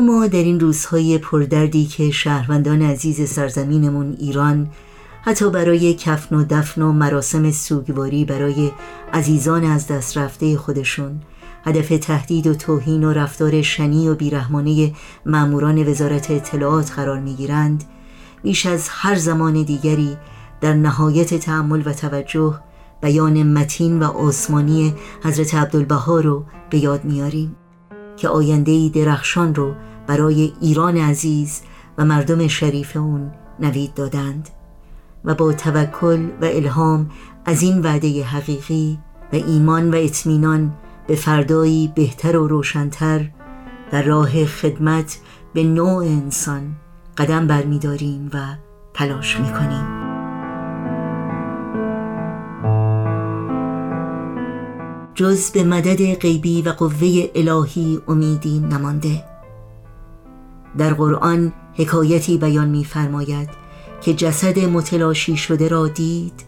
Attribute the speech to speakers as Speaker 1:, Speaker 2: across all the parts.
Speaker 1: ما در این روزهای پردردی که شهروندان عزیز سرزمینمون ایران حتی برای کفن و دفن و مراسم سوگواری برای عزیزان از دست رفته خودشون هدف تهدید و توهین و رفتار شنی و بیرحمانه ماموران وزارت اطلاعات قرار می‌گیرند بیش از هر زمان دیگری در نهایت تعمل و توجه بیان متین و آسمانی حضرت عبدالبها رو به یاد میاریم که آینده درخشان رو برای ایران عزیز و مردم شریف اون نوید دادند و با توکل و الهام از این وعده حقیقی و ایمان و اطمینان به فردایی بهتر و روشنتر در راه خدمت به نوع انسان قدم برمیداریم و تلاش می‌کنیم. جز به مدد غیبی و قوه الهی امیدی نمانده. در قرآن حکایتی بیان می‌فرماید که جسد متلاشی شده را دید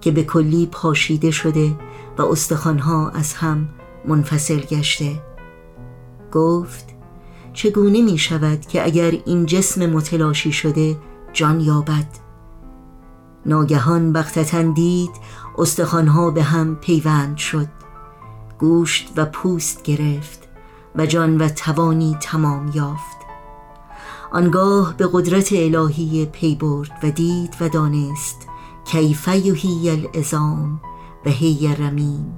Speaker 1: که به کلی پاشیده شده و استخوانها از هم منفصل گشته. گفت چگونه می شود که اگر این جسم متلاشی شده جان یابد؟ ناگهان بختتن دید استخوانها به هم پیوند شد. گوشت و پوست گرفت و جان و توانی تمام یافت. آنگاه به قدرت الهی پی برد و دید و دانست کیف یحیی العظام و هی رمیم.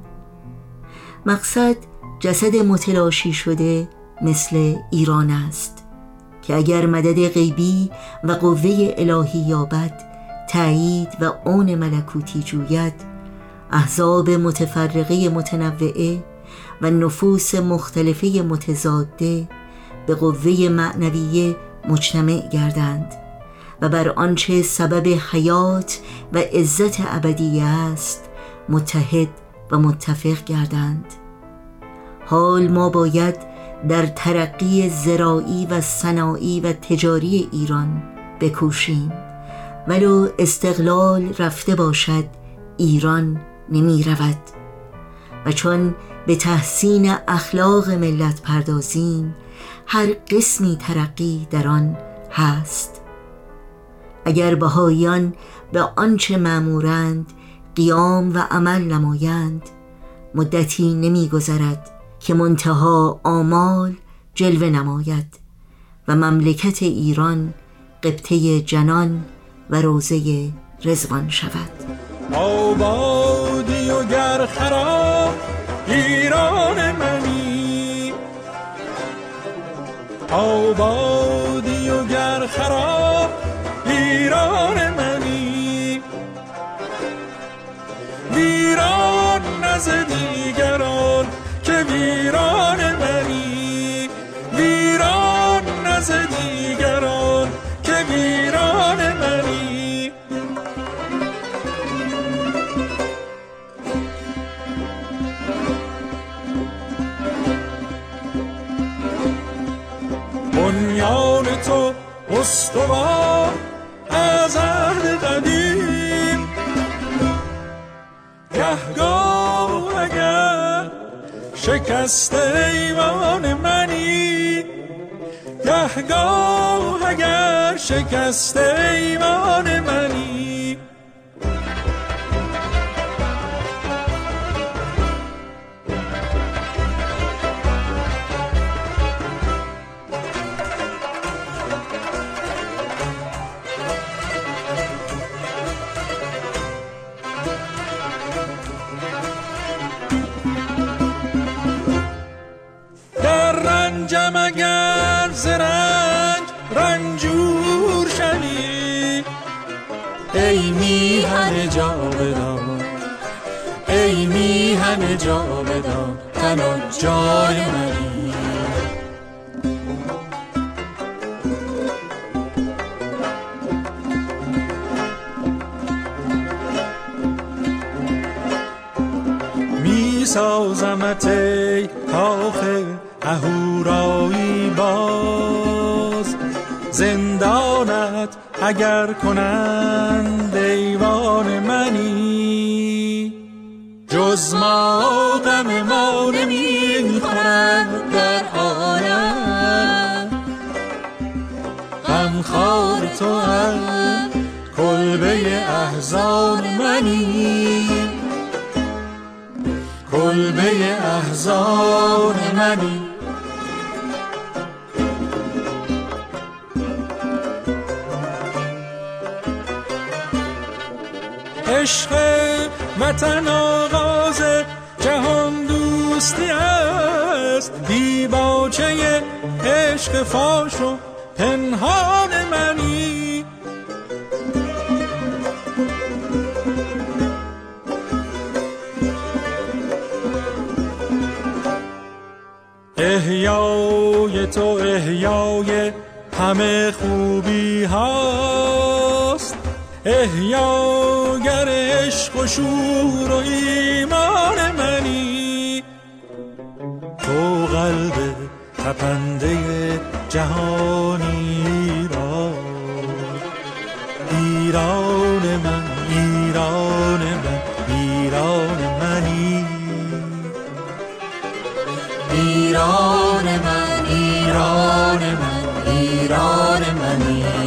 Speaker 1: مقصد جسد متلاشی شده مثل ایران است که اگر مدد غیبی و قوه الهی یابد تایید و اون ملکوتی جوید احزاب متفرقه متنوعه و نفوس مختلفه متضاده به قوه معنویه مجتمع گردند و بر آنچه سبب حیات و عزت ابدی است متحد و متفق گردند. حال ما باید در ترقی زراعی و صناعی و تجاری ایران بکوشیم ولو استقلال رفته باشد ایران نمی رود و چون به تحسین اخلاق ملت پردازیم هر قسمی ترقی در آن هست. اگر بهاییان به آنچه معمورند قیام و عمل نمایند مدتی نمیگذرد که منتها آمال جلوه نماید و مملکت ایران قبطه جنان و روزه رزوان شود.
Speaker 2: آبادی و گر خراب ایران منی. آبادی و گر خراب ایران منی. ویران نز استوار از عهد قدیم. گهگاه اگر شکست ایوان منی. گهگاه اگر شکست ایوان منی. رنجم اگر ز رنج رنجور شوی. ای میهن جاودان ای میهن جاودان تنها جای منی. می سازمت ای کاخ اهورایی باز. زندانت اگر کنند دیوان منی جز ما غم ما نمی خورند در عالم. من خار تو هم کلبه احزان منی. کلبه احزان منی. عشق وطن آغاز جهان دوستی است. دیباچه عشق فاش و پنهان منی. احیای تو احیای همه خوبی هاست. احیاگر عشق و شور و ایمان منی. تو قلب تپنده جهانی
Speaker 1: ایران من ایران من ایران منی